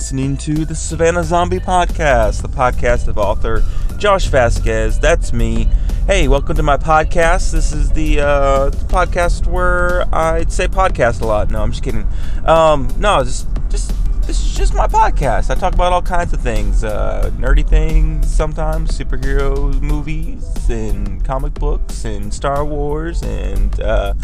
listening to the Savannah Zombie Podcast, the podcast of author Josh Vasquez. That's me. Hey, welcome to my podcast. This is the uh, podcast where I'd say podcast a lot. No, I'm just kidding. Um, no, just just this is just my podcast. I talk about all kinds of things, uh, nerdy things, sometimes superhero movies and comic books and Star Wars, and uh,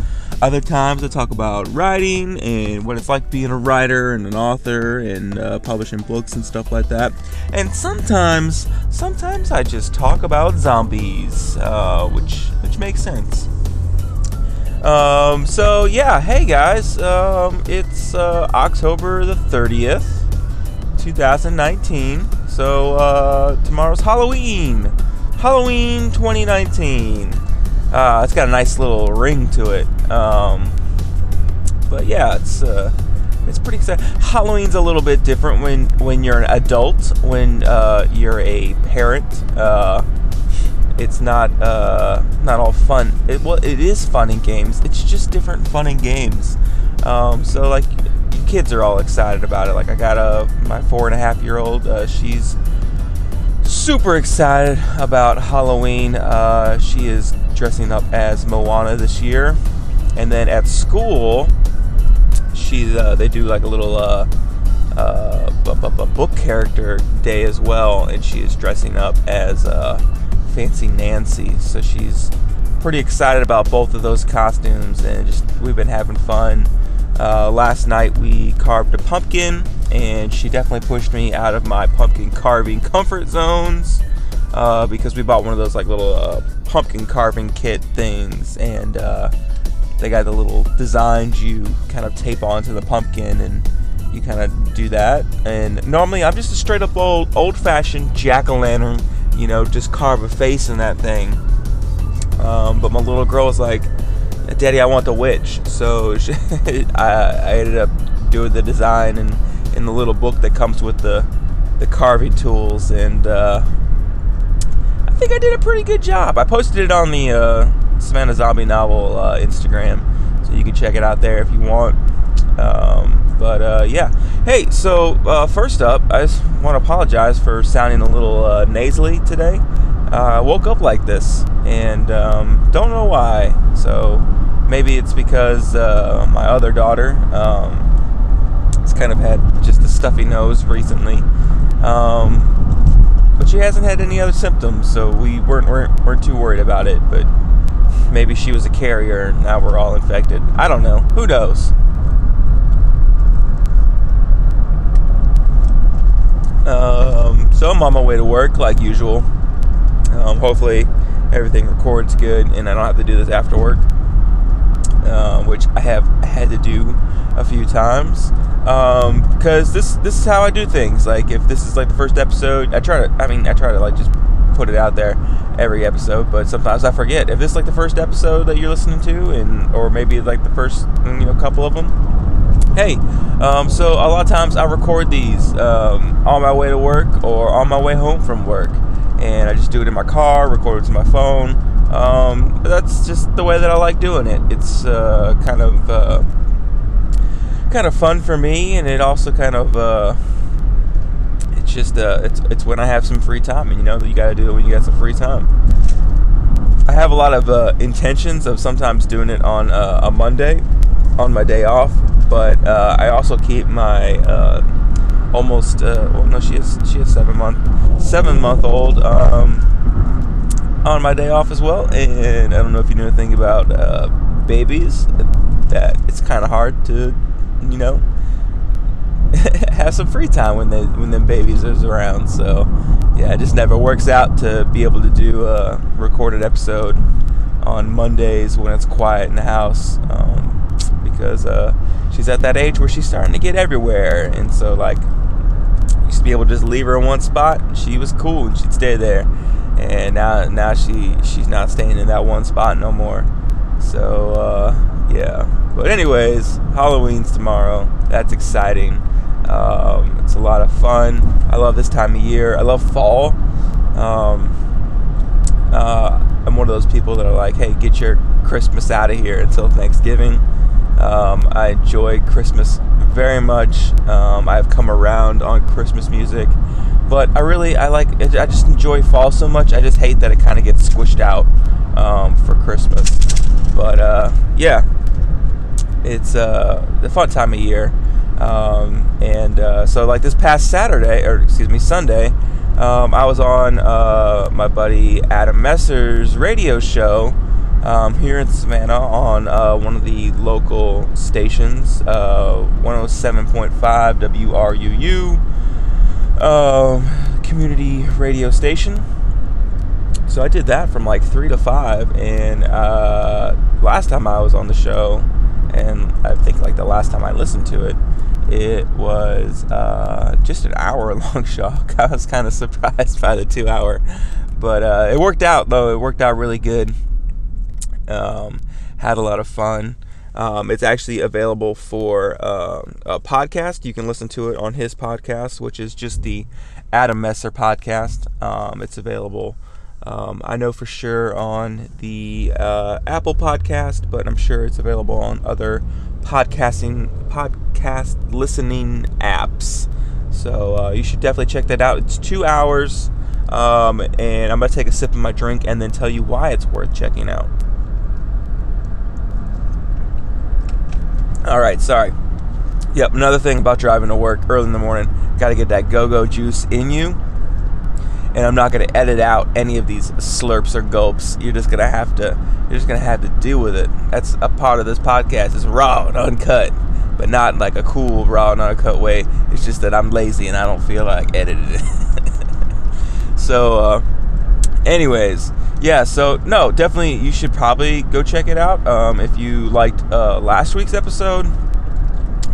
other times I talk about writing and what it's like being a writer and an author and uh, publishing books and stuff like that. And sometimes, sometimes I just talk about zombies, uh, which which makes sense. Um, so yeah, hey guys, um, it's uh, October the 30th, 2019. So uh, tomorrow's Halloween, Halloween 2019. Uh, it's got a nice little ring to it. Um, but yeah, it's uh, it's pretty exciting. Halloween's a little bit different when when you're an adult. When uh, you're a parent, uh, it's not uh, not all fun. It well, it is fun in games. It's just different fun in games. Um, so like, kids are all excited about it. Like I got a my four and a half year old. Uh, she's super excited about Halloween. She is dressing up as Moana this year, and then at school, she's uh, they do like a little uh, uh, a book character day as well, and she is dressing up as uh, Fancy Nancy. So she's pretty excited about both of those costumes, and just we've been having fun. Uh, last night we carved a pumpkin, and she definitely pushed me out of my pumpkin carving comfort zones uh, because we bought one of those like little pumpkin carving kit things, and uh, they got the little designs you kind of tape onto the pumpkin, and you kind of do that. And normally I'm just a straight up old old fashioned jack o' lantern you know, just carve a face in that thing. Um, but my little girl was like, Daddy, I want the witch. So she, I, I, ended up doing the design and in the little book that comes with the the carving tools, and uh, I think I did a pretty good job. I posted it on the uh, Savannah Zombie Novel uh, Instagram, so you can check it out there if you want. Um, but uh, yeah, hey, so uh, first up, I just want to apologize for sounding a little uh, nasally today. Uh, I woke up like this and um, don't know why. So maybe it's because my other daughter um, has kind of had just a stuffy nose recently. Um, but she hasn't had any other symptoms, so we weren't, weren't weren't too worried about it. But maybe she was a carrier, and now we're all infected. I don't know. Who knows? Um, so I'm on my way to work like usual. Um, hopefully everything records good and I don't have to do this after work, uh, which I have had to do a few times. Because um, this this is how I do things. Like if this is like the first episode, I try to. I mean, I try to like just put it out there every episode, but sometimes I forget. If this is like the first episode that you're listening to, and or maybe like the first you know couple of them, hey, um, so a lot of times I record these um, on my way to work or on my way home from work, and I just do it in my car, record it to my phone. Um, that's just the way that I like doing it. It's uh, kind of uh, kind of fun for me, and it also kind of uh, it's just uh, it's it's when I have some free time, and you know you got to do it when you got some free time. I have a lot of uh, intentions of sometimes doing it on uh, a Monday, on my day off but uh, I also keep my uh, almost uh, well no she is she is seven month seven month old um, on my day off as well and I don't know if you know anything about uh, babies that it's kind of hard to you know have some free time when they when the babies is around so yeah it just never works out to be able to do a recorded episode on Mondays when it's quiet in the house um, because uh, she's at that age where she's starting to get everywhere, and so like used to be able to just leave her in one spot. She was cool and she'd stay there, and now now she she's not staying in that one spot no more. So uh, yeah, but anyways, Halloween's tomorrow. That's exciting. Um, it's a lot of fun. I love this time of year. I love fall. Um, uh, I'm one of those people that are like, hey, get your Christmas out of here until Thanksgiving Um, I enjoy Christmas very much. Um, I've come around on Christmas music, but I really I like I just enjoy fall so much. I just hate that it kind of gets squished out um, for Christmas. But uh, yeah, it's uh, a fun time of year. Um, and uh, so, like this past Saturday, or excuse me, Sunday, um, I was on uh, my buddy Adam Messer's radio show um, here in Savannah on uh, one of the local stations, uh, 107.5 WRUU uh, community radio station. So I did that from like 3 to 5, and uh, last time I was on the show, and I think like the last time I listened to it, it was uh, just an hour long show. I was kind of surprised by the two hour, but uh, it worked out though. It worked out really good. Um, had a lot of fun. Um, it's actually available for uh, a podcast. You can listen to it on his podcast, which is just the Adam Messer podcast. Um, it's available. Um, I know for sure on the uh, Apple podcast, but I'm sure it's available on other podcasting podcast listening apps. So uh, you should definitely check that out. It's two hours, um, and I'm gonna take a sip of my drink and then tell you why it's worth checking out. All right, sorry. Yep, another thing about driving to work early in the morning, got to get that go-go juice in you. And I'm not going to edit out any of these slurps or gulps. You're just going to have to you're just going to have to deal with it. That's a part of this podcast. It's raw and uncut, but not like a cool raw and uncut way. It's just that I'm lazy and I don't feel like editing it. so uh anyways, yeah, so no, definitely you should probably go check it out. Um, if you liked uh, last week's episode,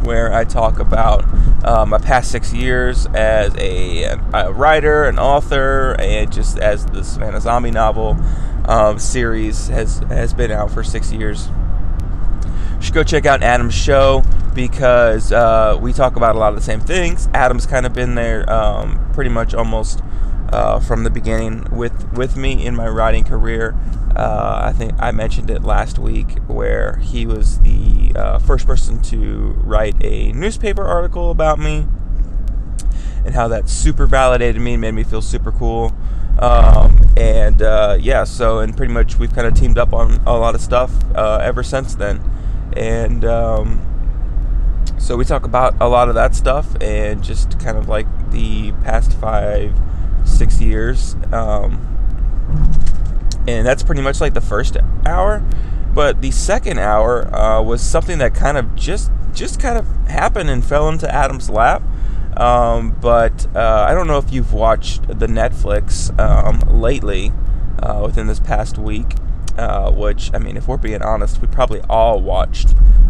where I talk about uh, my past six years as a, a, writer, an author, and just as the Savannah Zombie novel um, series has has been out for six years. Should go check out Adam's show because uh, we talk about a lot of the same things. Adam's kind of been there um, pretty much almost uh, from the beginning with with me in my writing career. Uh, I think I mentioned it last week where he was the uh, first person to write a newspaper article about me and how that super validated me and made me feel super cool. Um, and uh, yeah, so and pretty much we've kind of teamed up on a lot of stuff uh, ever since then. And um, so we talk about a lot of that stuff and just kind of like the past five six years. Um, and that's pretty much like the first hour. But the second hour uh, was something that kind of just just kind of happened and fell into Adam's lap. Um, but uh, I don't know if you've watched the Netflix um, lately uh, within this past week. Uh, which I mean, if we're being honest, we probably all watched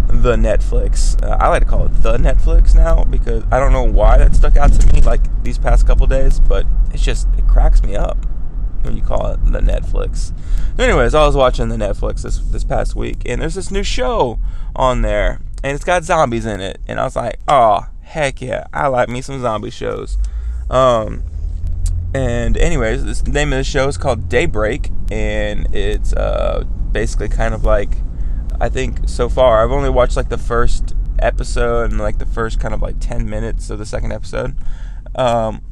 the Netflix. Uh, I like to call it the Netflix now because I don't know why that stuck out to me like these past couple days, but it's just it cracks me up when you call it the Netflix. Anyways, I was watching the Netflix this this past week, and there's this new show on there, and it's got zombies in it, and I was like, oh heck yeah, I like me some zombie shows. Um, and anyways, the name of the show is called Daybreak, and it's uh basically kind of like I think so far I've only watched like the first episode and like the first kind of like 10 minutes of the second episode. Um,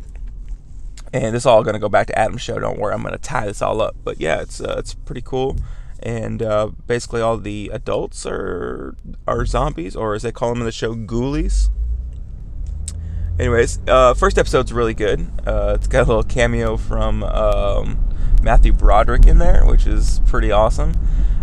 and this all going to go back to Adam's show. Don't worry, I'm going to tie this all up. But yeah, it's uh, it's pretty cool. And uh, basically, all the adults are are zombies, or as they call them in the show, ghoulies. Anyways, uh, first episode's really good. Uh, it's got a little cameo from um, Matthew Broderick in there, which is pretty awesome.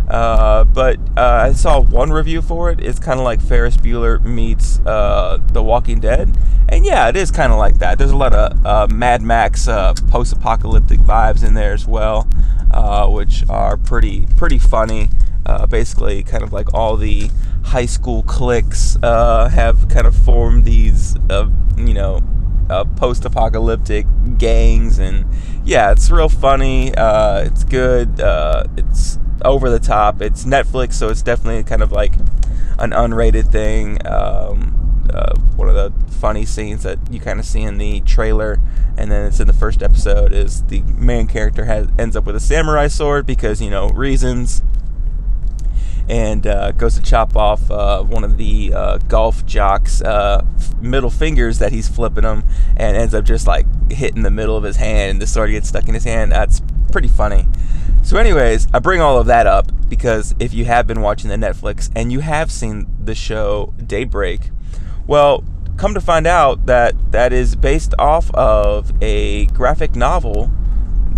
Uh, but uh, I saw one review for it. It's kind of like Ferris Bueller meets uh, The Walking Dead, and yeah, it is kind of like that. There's a lot of uh, Mad Max uh, post-apocalyptic vibes in there as well, uh, which are pretty pretty funny. basically, kind of like all the high school cliques have kind of formed these, you know, post-apocalyptic gangs, and yeah, it's real funny. it's good. it's over the top. It's Netflix, so it's definitely kind of like an unrated thing. Um, uh, one of the funny scenes that you kind of see in the trailer, and then it's in the first episode, is the main character has ends up with a samurai sword because you know reasons. And uh, goes to chop off uh, one of the uh, golf jocks' uh, middle fingers that he's flipping him, and ends up just like hitting the middle of his hand, and the sword gets stuck in his hand. That's pretty funny. So, anyways, I bring all of that up because if you have been watching the Netflix and you have seen the show Daybreak, well, come to find out that that is based off of a graphic novel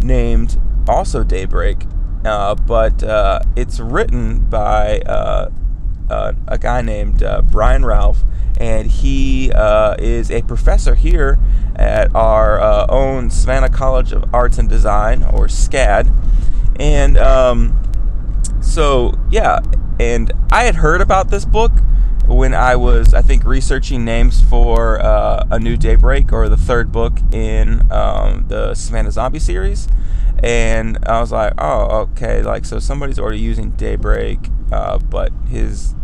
named also Daybreak, uh, but uh, it's written by uh, uh a guy named uh, Brian Ralph, and he uh, is a professor here at our own Savannah College of Arts and Design, or SCAD, and um, so yeah, and I had heard about this book when I was, I think, researching names for uh, a new Daybreak or the third book in um, the Savannah Zombie series. And I was like, oh, okay, like, so somebody's already using Daybreak, uh, but his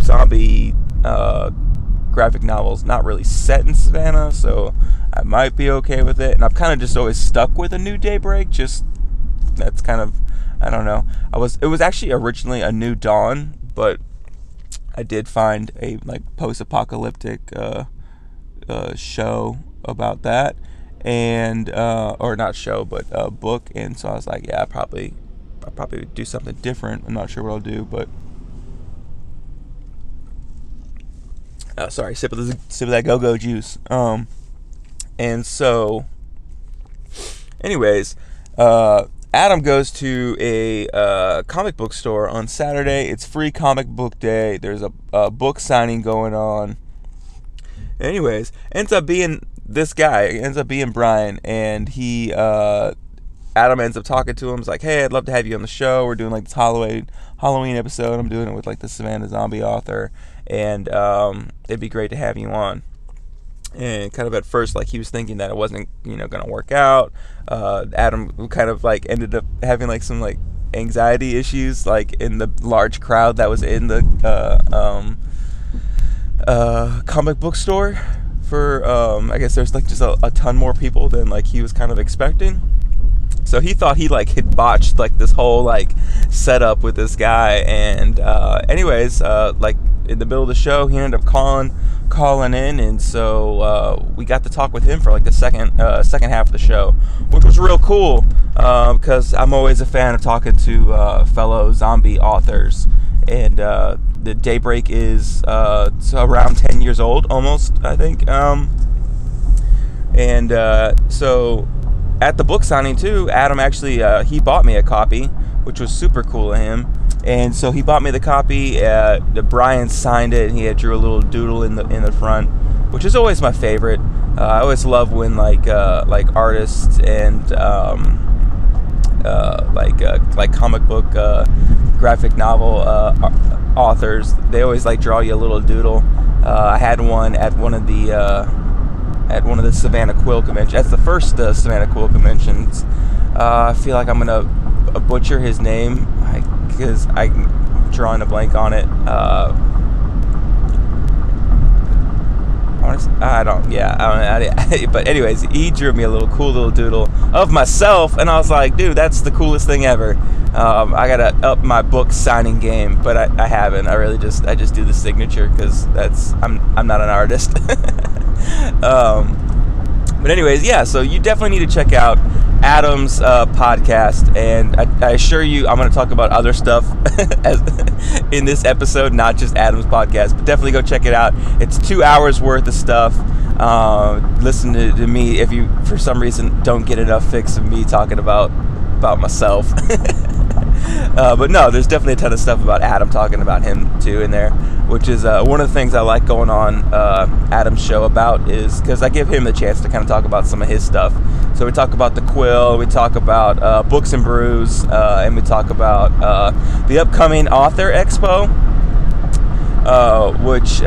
zombie uh, graphic novel's not really set in Savannah, so I might be okay with it. And I've kind of just always stuck with a new Daybreak, just that's kind of I don't know. I was it was actually originally a new dawn, but I did find a like post-apocalyptic uh, uh, show about that, and uh, or not show, but a book. And so I was like, yeah, I probably I probably do something different. I'm not sure what I'll do, but. Uh, sorry, sip of, the, sip of that go-go juice. Um, and so, anyways, uh, Adam goes to a uh, comic book store on Saturday. It's free comic book day. There's a, a, book signing going on. Anyways, ends up being this guy. Ends up being Brian, and he uh, Adam ends up talking to him. He's like, "Hey, I'd love to have you on the show. We're doing like this Halloween Halloween episode. I'm doing it with like the Savannah Zombie author, and um, it'd be great to have you on." And kind of at first like he was thinking that it wasn't you know gonna work out. Uh, adam kind of like ended up having like some like anxiety issues like in the large crowd that was in the uh, um, uh, comic book store for um, i guess there's like just a, a ton more people than like he was kind of expecting. So he thought he like had botched like this whole like setup with this guy and uh, anyways uh, like in the middle of the show he ended up calling calling in, and so uh, we got to talk with him for like the second uh, second half of the show, which was real cool because uh, I'm always a fan of talking to uh, fellow zombie authors. And uh, the Daybreak is uh, around 10 years old, almost, I think. Um, and so at the book signing too, Adam actually he bought me a copy, which was super cool of him and so he bought me the copy. Uh, the Brian signed it, and he drew a little doodle in the in the front, which is always my favorite. Uh, I always love when like uh, like artists and um, uh, like uh, like comic book uh, graphic novel authors. They always like draw you a little doodle. I had one at one of the at one of the Savannah Quill conventions. That's the first Savannah Quill conventions. I feel like I'm gonna butcher his name because I'm drawing a blank on it. Uh, I don't, yeah, I don't, I, but anyways, he drew me a little cool little doodle of myself, and I was like, dude, that's the coolest thing ever. Um, I gotta up my book signing game, but I, I haven't. I really just, I just do the signature because that's, I'm, I'm not an artist. um, but anyways, yeah. So you definitely need to check out Adam's uh, podcast, and I, I, assure you, I'm going to talk about other stuff as, in this episode, not just Adam's podcast. But definitely go check it out. It's two hours worth of stuff. Uh, listen to, to, me if you, for some reason, don't get enough fix of me talking about about myself. uh, but no, there's definitely a ton of stuff about Adam talking about him too in there, which is uh, one of the things I like going on uh, Adam's show about is because I give him the chance to kind of talk about some of his stuff. So we talk about the Quill, we talk about uh, Books and Brews, uh, and we talk about uh, the upcoming Author Expo. which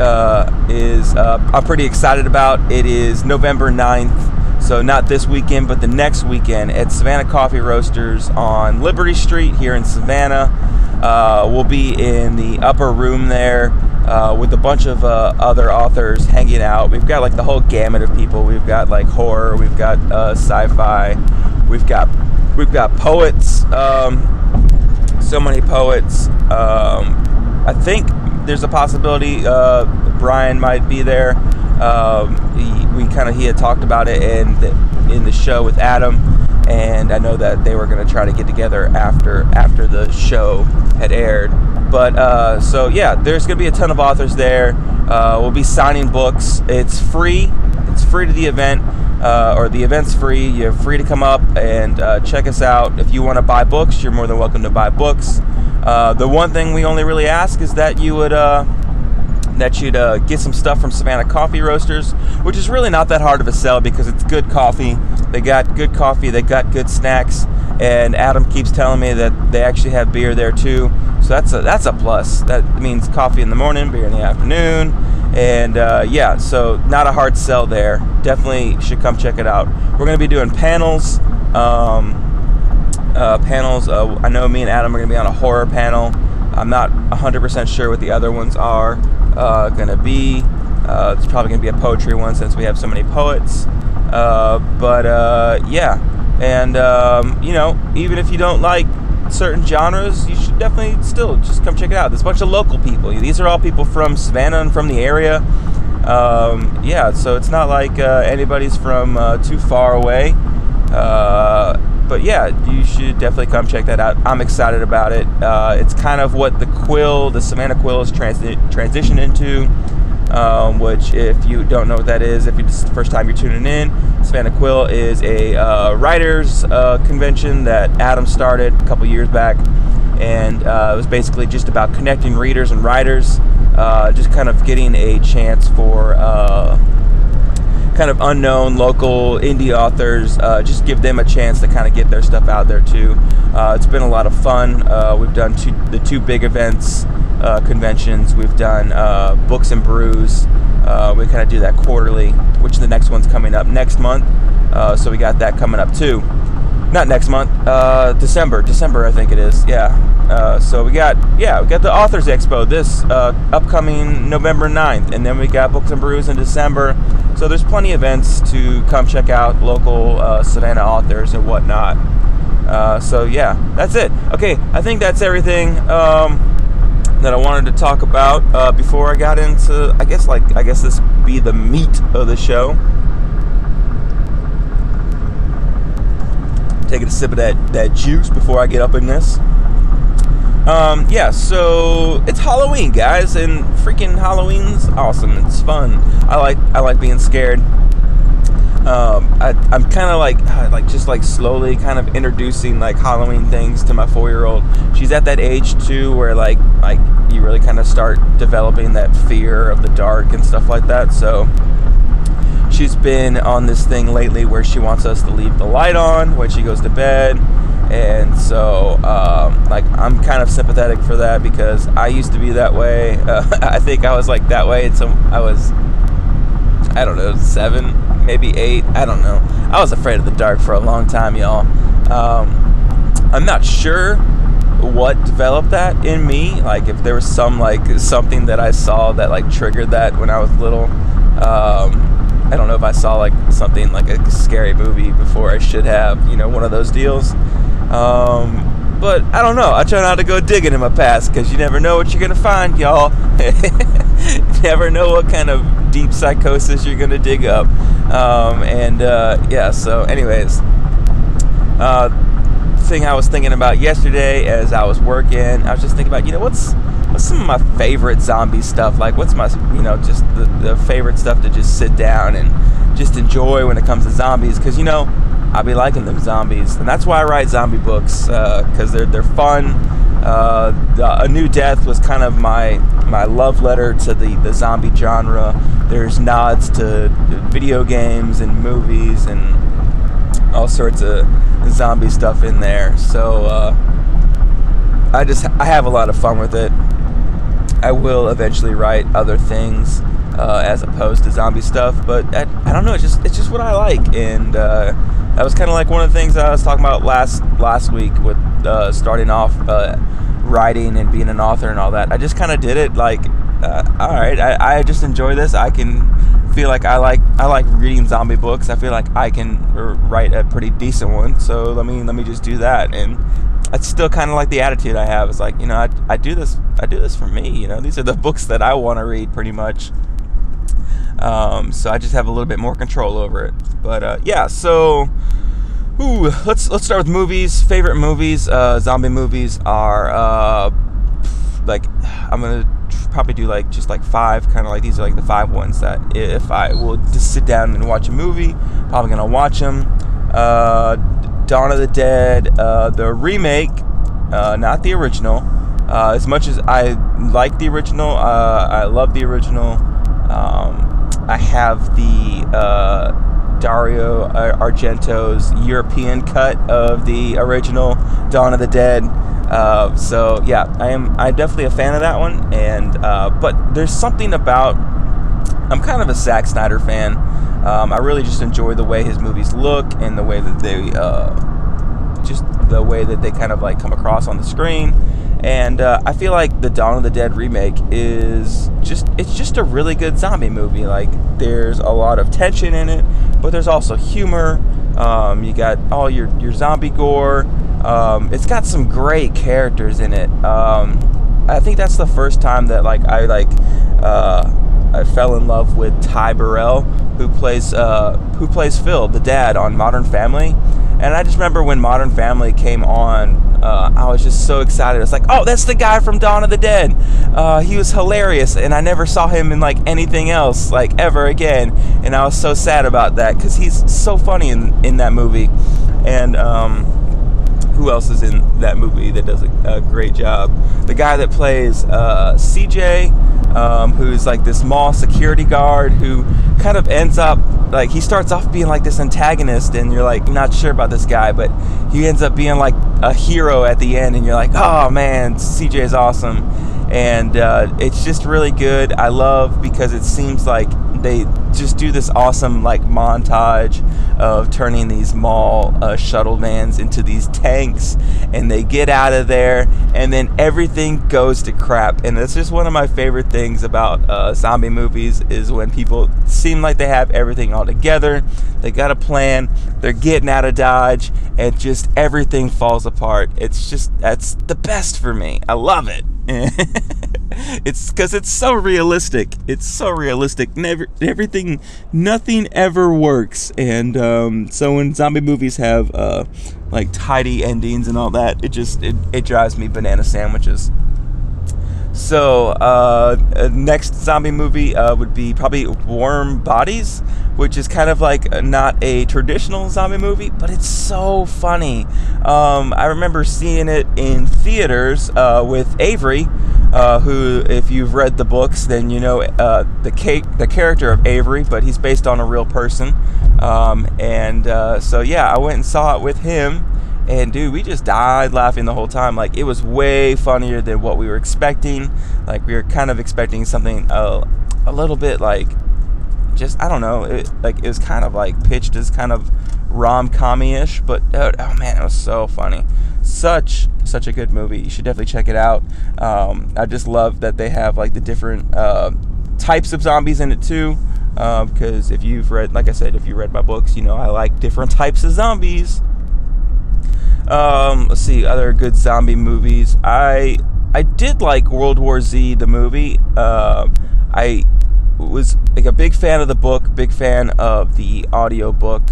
is I'm pretty excited about. It is November 9th so not this weekend, but the next weekend at Savannah Coffee Roasters on Liberty Street here in Savannah. Uh, we'll be in the upper room there uh, with a bunch of uh, other authors hanging out. We've got like the whole gamut of people. We've got like horror. We've got uh, sci-fi. We've got we've got poets. Um, so many poets. Um, I think there's a possibility uh, Brian might be there. Um, he, we kind of he had talked about it in the, in the show with Adam, and I know that they were going to try to get together after after the show had aired. But uh, so yeah, there's going to be a ton of authors there. Uh, we'll be signing books. It's free. It's free to the event, uh, or the event's free. You're free to come up and uh, check us out. If you want to buy books, you're more than welcome to buy books. Uh, the one thing we only really ask is that you would uh, that you'd uh, get some stuff from Savannah Coffee Roasters, which is really not that hard of a sell because it's good coffee. They got good coffee, they got good snacks, and Adam keeps telling me that they actually have beer there too. So that's a that's a plus. That means coffee in the morning, beer in the afternoon, and uh, yeah, so not a hard sell there. Definitely should come check it out. We're going to be doing panels. Um, uh, panels. Uh, I know me and Adam are going to be on a horror panel. I'm not 100% sure what the other ones are uh, going to be. Uh, it's probably going to be a poetry one since we have so many poets. Uh, but uh, yeah, and um, you know, even if you don't like certain genres, you should definitely still just come check it out. There's a bunch of local people. These are all people from Savannah and from the area. Um, yeah, so it's not like anybody's from too far away. But yeah, you should definitely come check that out. I'm excited about it. Uh, it's kind of what the Quill, the Savannah Quill, is transi- transitioned into. Um, which, if you don't know what that is, if it's the first time you're tuning in, Savannah Quill is a uh, writers uh, convention that Adam started a couple years back, and uh, it was basically just about connecting readers and writers, uh, just kind of getting a chance for uh, kind of unknown local indie authors, uh, just give them a chance to kind of get their stuff out there too. Uh, it's been a lot of fun. Uh, we've done two, the two big events, uh, conventions. We've done uh, Books and Brews. Uh, we kind of do that quarterly, which the next one's coming up next month. so we got that coming up too not next month, uh, December. December, I think it is. Yeah. Uh, so we got yeah, we got the Authors Expo this uh, upcoming November 9th, and then we got Books and Brews in December. So there's plenty of events to come check out local uh, Savannah authors and whatnot. Uh, so yeah, that's it. Okay, I think that's everything. Um, that I wanted to talk about uh, before I got into, I guess, like, I guess this be the meat of the show. taking a sip of that, that juice before I get up in this. Um, yeah, so it's Halloween, guys, and freaking Halloween's awesome. It's fun. I like I like being scared. Um, I, I'm kind of like like just like slowly kind of introducing like Halloween things to my four year old. She's at that age too where like like you really kind of start developing that fear of the dark and stuff like that. So she's been on this thing lately where she wants us to leave the light on when she goes to bed and so um, like i'm kind of sympathetic for that because i used to be that way uh, i think i was like that way until i was i don't know seven maybe eight i don't know i was afraid of the dark for a long time y'all um, i'm not sure what developed that in me like if there was some like something that i saw that like triggered that when i was little um, I don't know if I saw like something like a scary movie before I should have, you know, one of those deals. Um, but I don't know. I try not to go digging in my past because you never know what you're gonna find, y'all. never know what kind of deep psychosis you're gonna dig up. Um, and uh, yeah, so anyways, uh, thing I was thinking about yesterday as I was working, I was just thinking about, you know, what's what's some of my favorite zombie stuff? Like, what's my, you know, just the, the favorite stuff to just sit down and just enjoy when it comes to zombies? Because, you know, I be liking them zombies, and that's why I write zombie books because uh, they're they're fun. Uh, the, a New Death was kind of my my love letter to the the zombie genre. There's nods to video games and movies and all sorts of zombie stuff in there. So uh, I just I have a lot of fun with it. I will eventually write other things uh, as opposed to zombie stuff, but I, I, don't know. It's just it's just what I like, and uh, that was kind of like one of the things I was talking about last last week with uh, starting off uh, writing and being an author and all that. I just kind of did it like, uh, all right, I, I just enjoy this. I can feel like I like I like reading zombie books. I feel like I can write a pretty decent one. So let me let me just do that and it's still kind of like the attitude I have. It's like you know I, I do this I do this for me. You know these are the books that I want to read pretty much. Um, so I just have a little bit more control over it. But uh, yeah, so ooh, let's let's start with movies. Favorite movies, uh, zombie movies are uh, like I'm gonna probably do like just like five, kind of like these are like the five ones that if I will just sit down and watch a movie, probably gonna watch them. Uh, Dawn of the Dead, uh, the remake, uh, not the original. Uh, as much as I like the original, I love the original. Um, I have the uh, Dario Argento's European cut of the original Dawn of the Dead. Uh, so yeah, I am. I'm definitely a fan of that one. And uh, but there's something about. I'm kind of a Zack Snyder fan. Um, I really just enjoy the way his movies look and the way that they, uh, just the way that they kind of like come across on the screen. And uh, I feel like the Dawn of the Dead remake is just it's just a really good zombie movie. Like there's a lot of tension in it, but there's also humor. Um, you got all your your zombie gore. Um, it's got some great characters in it. Um, I think that's the first time that like I like uh, I fell in love with Ty Burrell, who plays uh, who plays Phil, the dad on Modern Family. And I just remember when Modern Family came on, uh, I was just so excited. It's like, oh, that's the guy from Dawn of the Dead. Uh, he was hilarious, and I never saw him in like anything else like ever again. And I was so sad about that because he's so funny in in that movie. And um, who else is in that movie that does a, a great job? The guy that plays uh, CJ, um, who's like this mall security guard who kind of ends up like he starts off being like this antagonist, and you're like not sure about this guy, but he ends up being like a hero at the end, and you're like, oh man, CJ is awesome, and uh, it's just really good. I love because it seems like they just do this awesome like montage of turning these mall uh, shuttle vans into these tanks and they get out of there and then everything goes to crap. And that's just one of my favorite things about uh, zombie movies is when people seem like they have everything all together they got a plan they're getting out of dodge and just everything falls apart. It's just that's the best for me. I love it it's because it's so realistic. It's so realistic. Never, everything, nothing ever works. And um, so when zombie movies have uh, like tidy endings and all that, it just it, it drives me banana sandwiches. So uh, uh next zombie movie uh, would be probably Warm Bodies, which is kind of like not a traditional zombie movie, but it's so funny. Um, I remember seeing it in theaters uh, with Avery uh, who, if you've read the books, then you know uh, the ca- the character of Avery, but he's based on a real person. Um, and uh, so yeah, I went and saw it with him, and dude, we just died laughing the whole time. Like it was way funnier than what we were expecting. Like we were kind of expecting something a little bit like just I don't know, it, like it was kind of like pitched as kind of rom commy ish, but oh, oh man, it was so funny such such a good movie. You should definitely check it out. Um, I just love that they have like the different uh, types of zombies in it too. Because um, if you've read, like I said, if you read my books, you know I like different types of zombies. Um, let's see other good zombie movies. I I did like World War Z the movie. Uh, I was like a big fan of the book, big fan of the audio book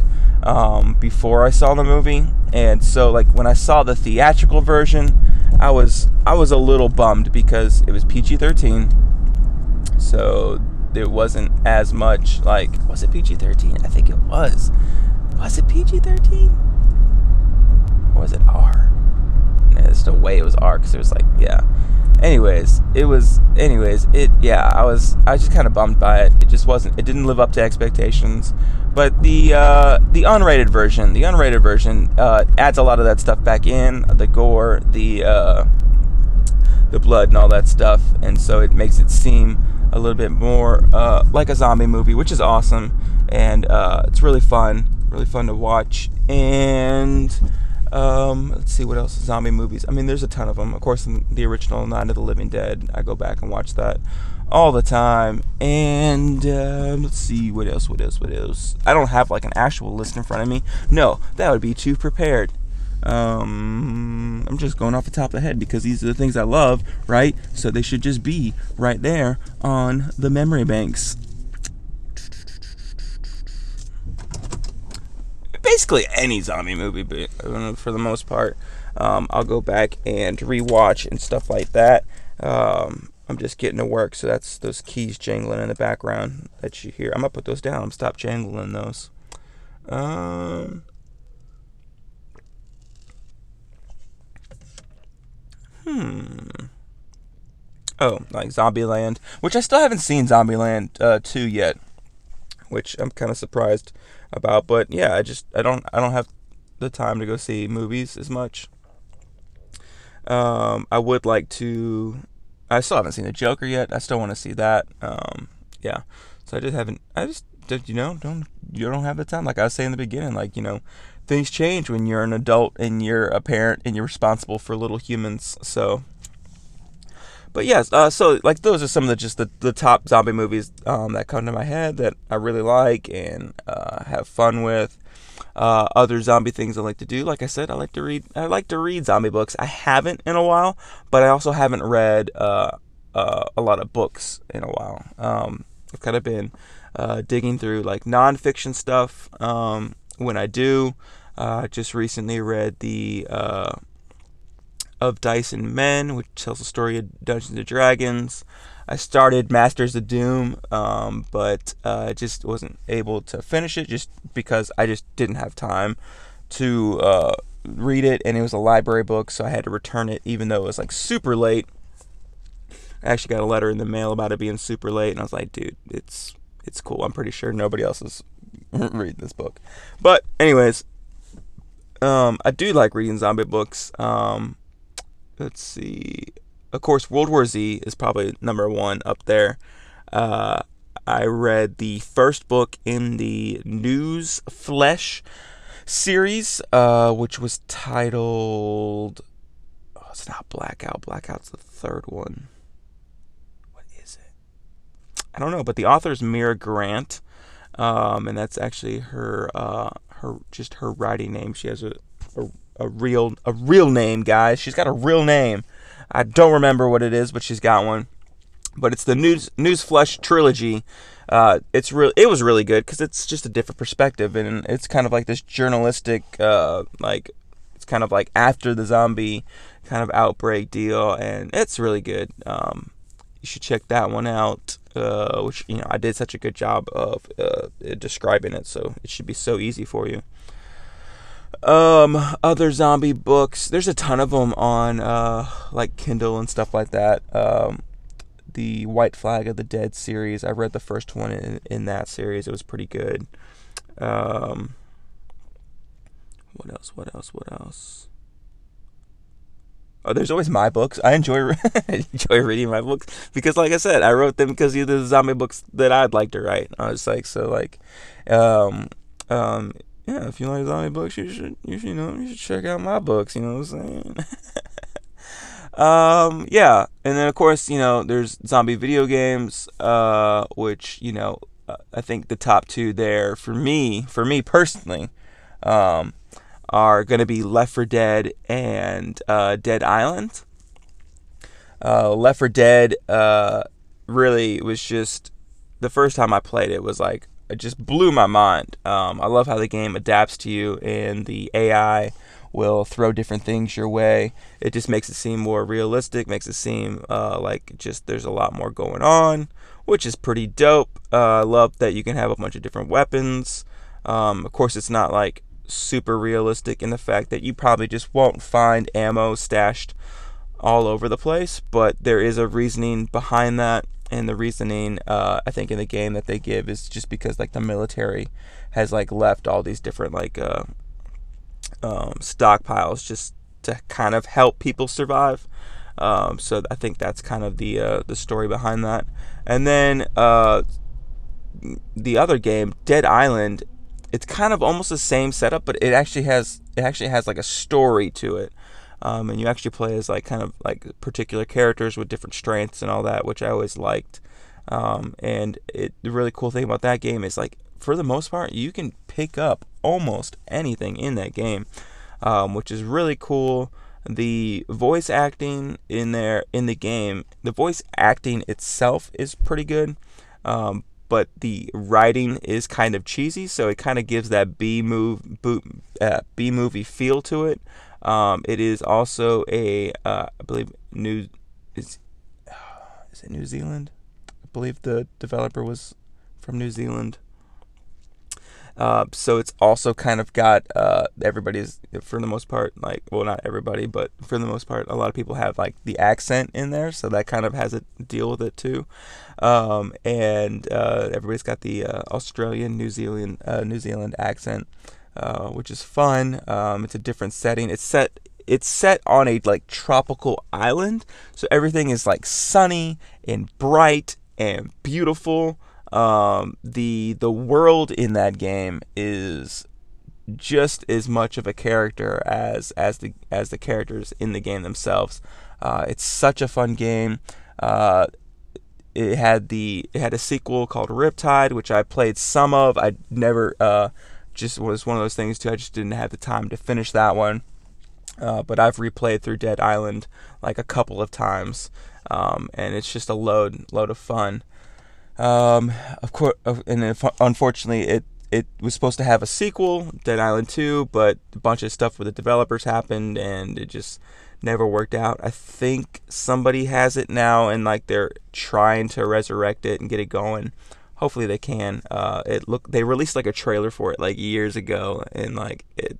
um, before I saw the movie, and so like when I saw the theatrical version, I was I was a little bummed because it was PG-13, so there wasn't as much like was it PG-13? I think it was. Was it PG-13? Or was it R? Yeah, it's the way it was R because it was like yeah. Anyways it was anyways it yeah i was i was just kind of bummed by it. It just wasn't it didn't live up to expectations. But the uh, the unrated version the unrated version uh, adds a lot of that stuff back in the gore the uh, the blood and all that stuff. And so it makes it seem a little bit more uh, like a zombie movie which is awesome. And uh, it's really fun really fun to watch. And um, let's see what else. Zombie movies. I mean, there's a ton of them. Of course, the original Night of the Living Dead. I go back and watch that all the time. And uh, let's see what else. What else? What else? I don't have like an actual list in front of me. No, that would be too prepared. Um, I'm just going off the top of the head because these are the things I love, right? So they should just be right there on the memory banks. Basically, any zombie movie, but uh, for the most part, um, I'll go back and rewatch and stuff like that. Um, I'm just getting to work, so that's those keys jangling in the background that you hear. I'm gonna put those down. I'm stop jangling those. Um, hmm. Oh, like Zombieland, which I still haven't seen Zombieland uh, 2 yet, which I'm kind of surprised about. But yeah, I just I don't I don't have the time to go see movies as much. Um, I would like to. I still haven't seen the Joker yet. I still want to see that. Um, yeah, so I just haven't. I just you know don't you don't have the time. Like I was saying in the beginning, like you know, things change when you're an adult and you're a parent and you're responsible for little humans. So, but yes, uh, so like those are some of the just the, the top zombie movies um, that come to my head that I really like and uh, have fun with. Uh, other zombie things I like to do, like I said, I like to read. I like to read zombie books. I haven't in a while, but I also haven't read uh, uh, a lot of books in a while. Um, I've kind of been uh, digging through like nonfiction stuff um, when I do. Just recently read the of Dice and Men, which tells the story of Dungeons and Dragons. I started Masters of Doom, um, but uh, just wasn't able to finish it just because I just didn't have time to uh, read it, and it was a library book, so I had to return it, even though it was like super late. I actually got a letter in the mail about it being super late, and I was like, dude, it's it's cool. I'm pretty sure nobody else is reading this book. But anyways, um, I do like reading zombie books. Um, let's see. Of course, World War Z is probably number one up there. Uh, I read the first book in the Newsflesh series, uh, which was titled. Oh, it's not Blackout. Blackout's the third one. What is it? I don't know, but the author is Mira Grant, um, and that's actually her uh, her just her writing name. She has a, a, a real a real name, guys. She's got a real name. I don't remember what it is, but she's got one. But it's the Newsflesh trilogy. Uh, it's real. It was really good because it's just a different perspective, and it's kind of like this journalistic, uh, like it's kind of like after the zombie kind of outbreak deal, and it's really good. Um, you should check that one out. Uh, which you know I did such a good job of uh, describing it, so it should be so easy for you. Um, other zombie books. There's a ton of them on uh, like Kindle and stuff like that. Um, the White Flag of the Dead series. I read the first one in, in that series. It was pretty good. Um, what else? What else? What else? Oh, there's always my books. I enjoy enjoy reading my books because, like I said, I wrote them because these are the zombie books that I'd like to write. I was like, so like, um, um, yeah. If you like zombie books, you should you should you know you should check out my books. You know what I'm saying? um, yeah, and then of course you know there's zombie video games, uh, which you know uh, I think the top two there for me, for me personally, um, are to be Left 4 Dead and uh, Dead Island. Uh, Left 4 Dead uh, really was just the first time I played it was like it just blew my mind. Um, I love how the game adapts to you and the AI will throw different things your way. It just makes it seem more realistic, makes it seem uh, like just there's a lot more going on, which is pretty dope. Uh, I love that you can have a bunch of different weapons. Um, of course, it's not like super realistic in the fact that you probably just won't find ammo stashed all over the place, but there is a reasoning behind that. And the reasoning, uh, I think, in the game that they give is just because like the military has like left all these different like uh, um, stockpiles just to kind of help people survive. Um, so I think that's kind of the uh, the story behind that. And then uh, the other game, Dead Island, it's kind of almost the same setup, but it actually has it actually has like a story to it. Um, and you actually play as like kind of like particular characters with different strengths and all that, which I always liked. Um, and it, the really cool thing about that game is like for the most part you can pick up almost anything in that game, um, which is really cool. the voice acting in there in the game, the voice acting itself is pretty good, um, but the writing is kind of cheesy, so it kind of gives that B move uh, B movie feel to it. Um, it is also a uh, I believe new is is it New Zealand? I believe the developer was from New Zealand. Uh, so it's also kind of got uh, everybody's for the most part like well not everybody but for the most part a lot of people have like the accent in there so that kind of has a deal with it too um, and uh, everybody's got the uh, Australian New Zealand uh, New Zealand accent uh, which is fun um, it's a different setting it's set it's set on a like tropical island so everything is like sunny and bright and beautiful um, the the world in that game is just as much of a character as as the as the characters in the game themselves. Uh, it's such a fun game. Uh, it had the it had a sequel called Riptide, which I played some of. I never uh, just was one of those things too. I just didn't have the time to finish that one. Uh, but I've replayed through Dead Island like a couple of times, um, and it's just a load load of fun. Um, of course, and unfortunately, it it was supposed to have a sequel, Dead Island 2, but a bunch of stuff with the developers happened, and it just never worked out. I think somebody has it now, and like they're trying to resurrect it and get it going. Hopefully, they can. Uh, it look they released like a trailer for it like years ago, and like it,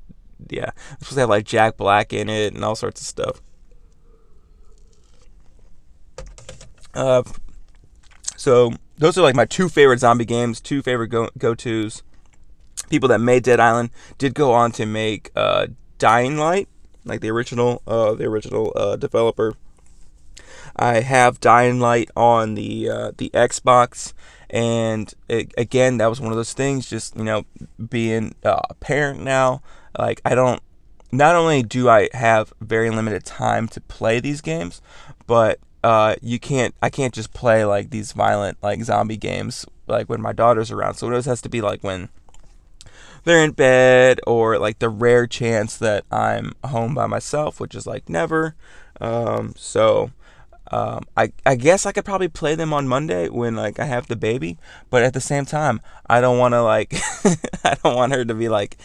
yeah, it's supposed to have like Jack Black in it and all sorts of stuff. Uh, so those are like my two favorite zombie games, two favorite go go tos. People that made Dead Island did go on to make uh, Dying Light, like the original, uh, the original uh, developer. I have Dying Light on the uh, the Xbox, and it, again, that was one of those things. Just you know, being uh, a parent now, like I don't. Not only do I have very limited time to play these games, but uh, you can't I can't just play like these violent like zombie games like when my daughter's around. So it always has to be like when they're in bed or like the rare chance that I'm home by myself, which is like never. Um, so um, I I guess I could probably play them on Monday when like I have the baby, but at the same time, I don't want to like I don't want her to be like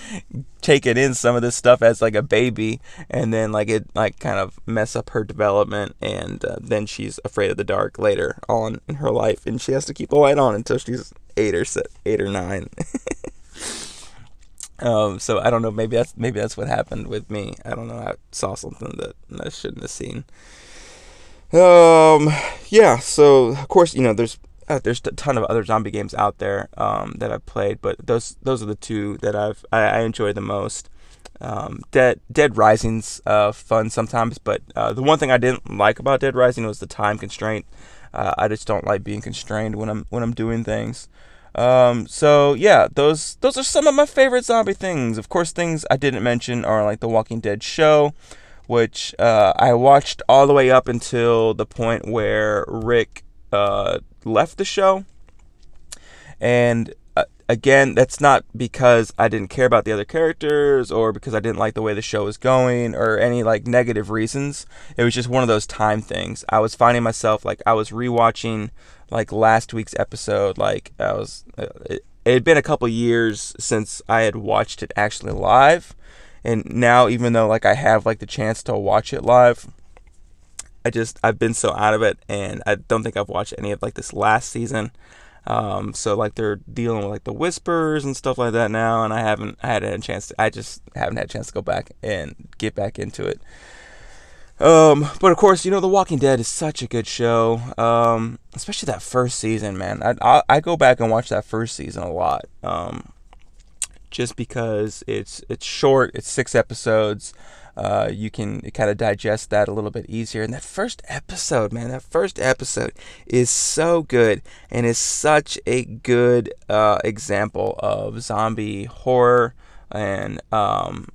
taking in some of this stuff as like a baby, and then like it like kind of mess up her development, and uh, then she's afraid of the dark later on in her life, and she has to keep the light on until she's eight or eight or nine. um, so I don't know. Maybe that's maybe that's what happened with me. I don't know. I saw something that I shouldn't have seen. Um, yeah. So of course, you know, there's uh, there's a ton of other zombie games out there um, that I've played, but those those are the two that I've I, I enjoy the most. Um, Dead Dead Rising's uh, fun sometimes, but uh, the one thing I didn't like about Dead Rising was the time constraint. Uh, I just don't like being constrained when I'm when I'm doing things. Um, so yeah, those those are some of my favorite zombie things. Of course, things I didn't mention are like The Walking Dead show which uh, I watched all the way up until the point where Rick uh, left the show. And uh, again, that's not because I didn't care about the other characters or because I didn't like the way the show was going or any like negative reasons. It was just one of those time things. I was finding myself like I was rewatching like last week's episode. Like I was, uh, it, it had been a couple years since I had watched it actually live and now even though like I have like the chance to watch it live, I just I've been so out of it, and I don't think I've watched any of like this last season. Um, so like they're dealing with like the whispers and stuff like that now, and I haven't I had a chance. To, I just haven't had a chance to go back and get back into it. Um, but of course, you know, The Walking Dead is such a good show. Um, especially that first season, man. I, I, I go back and watch that first season a lot. Um, just because it's it's short. It's six episodes. Uh, you can kind of digest that a little bit easier. And that first episode, man, that first episode is so good and is such a good uh, example of zombie horror and um,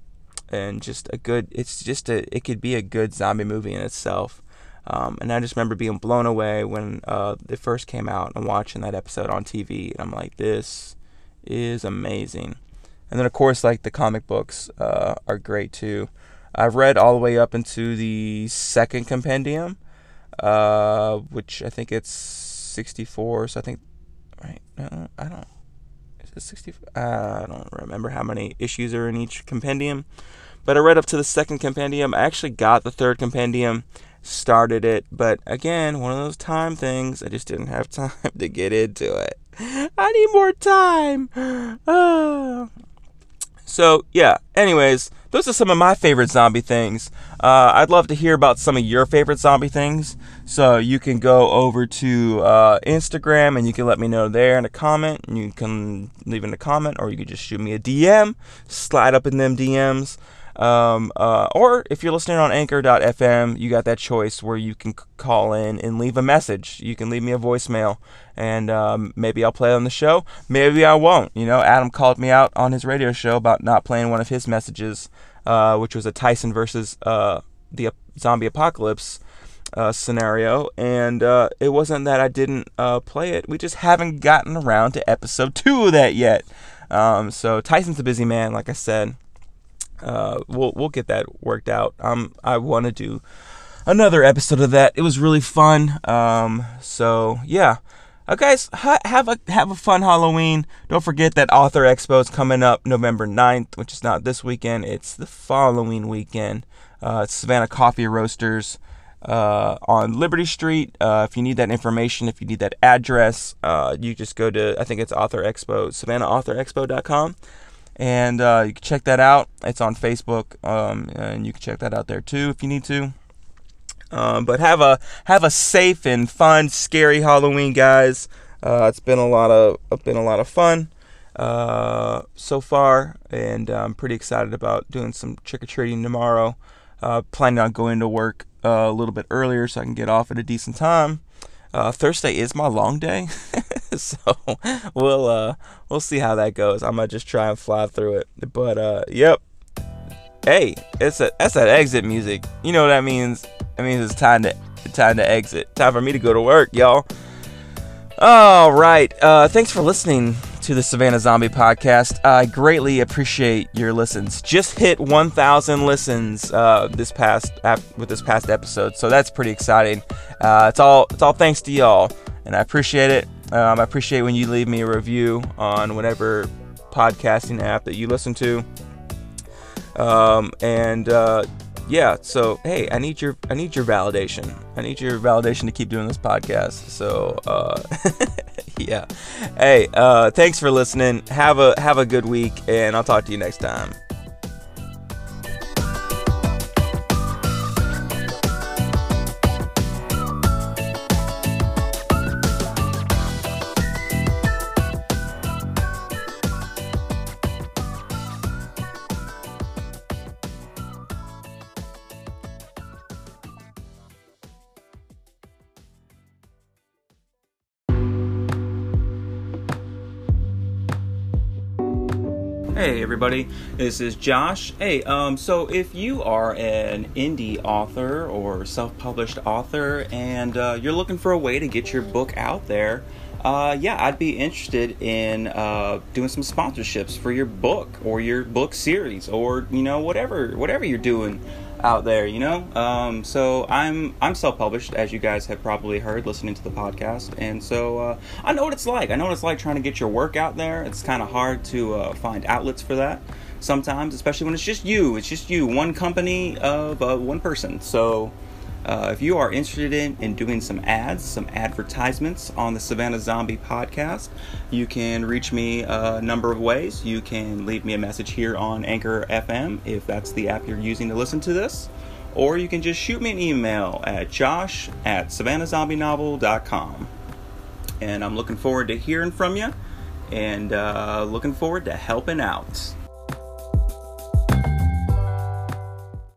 and just a good. It's just a. It could be a good zombie movie in itself. Um, and I just remember being blown away when uh, it first came out and watching that episode on TV. And I'm like, this is amazing. And then of course like the comic books uh, are great too. I've read all the way up into the second compendium, uh, which I think it's 64. So I think, right? No, I don't. Is it 64? I don't remember how many issues are in each compendium. But I read up to the second compendium. I actually got the third compendium, started it, but again, one of those time things. I just didn't have time to get into it. I need more time. Ah. So, yeah, anyways, those are some of my favorite zombie things. Uh, I'd love to hear about some of your favorite zombie things. So, you can go over to uh, Instagram and you can let me know there in a comment. You can leave in a comment, or you can just shoot me a DM, slide up in them DMs. Um, uh, or if you're listening on anchor.fm, you got that choice where you can call in and leave a message. You can leave me a voicemail, and um, maybe I'll play on the show. Maybe I won't. You know, Adam called me out on his radio show about not playing one of his messages, uh, which was a Tyson versus uh, the zombie apocalypse. Uh, scenario, and uh, it wasn't that I didn't uh, play it. We just haven't gotten around to episode two of that yet. Um, so Tyson's a busy man, like I said uh, we'll we'll get that worked out. Um, I want to do another episode of that. It was really fun. Um, so yeah. Uh, guys, ha- have a have a fun Halloween. Don't forget that Author Expo is coming up November 9th, which is not this weekend. It's the following weekend. Uh, Savannah Coffee Roasters uh, on Liberty Street. Uh, if you need that information, if you need that address, uh, you just go to I think it's Author Expo, SavannahAuthorExpo.com and uh, you can check that out. It's on Facebook, um, and you can check that out there too if you need to. Um, but have a have a safe and fun, scary Halloween, guys. Uh, it's been a lot of been a lot of fun uh, so far, and I'm pretty excited about doing some trick or treating tomorrow. Uh, planning on going to work uh, a little bit earlier so I can get off at a decent time. Uh, Thursday is my long day, so we'll uh, we'll see how that goes. I'm gonna just try and fly through it. But uh, yep. Hey, it's a that's that exit music. You know what that means? That means it's time to time to exit. Time for me to go to work, y'all. All right. Uh, thanks for listening to the Savannah Zombie Podcast. I greatly appreciate your listens. Just hit 1,000 listens uh, this past with this past episode, so that's pretty exciting. Uh, it's all it's all thanks to y'all, and I appreciate it. Um, I appreciate when you leave me a review on whatever podcasting app that you listen to. Um, and uh, yeah, so hey, I need your I need your validation. I need your validation to keep doing this podcast. So uh, yeah, hey, uh, thanks for listening. Have a have a good week, and I'll talk to you next time. Hey everybody, this is Josh. Hey, um, so if you are an indie author or self-published author and uh, you're looking for a way to get your book out there, uh, yeah, I'd be interested in uh, doing some sponsorships for your book or your book series or you know whatever whatever you're doing out there, you know. Um, so I'm I'm self-published, as you guys have probably heard listening to the podcast, and so uh, I know what it's like. I know what it's like trying to get your work out there. It's kind of hard to uh, find outlets for that sometimes, especially when it's just you. It's just you, one company of uh, one person. So. Uh, if you are interested in, in doing some ads, some advertisements on the Savannah Zombie podcast, you can reach me a number of ways. You can leave me a message here on Anchor FM if that's the app you're using to listen to this, or you can just shoot me an email at josh at savannahzombienovel.com. And I'm looking forward to hearing from you and uh, looking forward to helping out.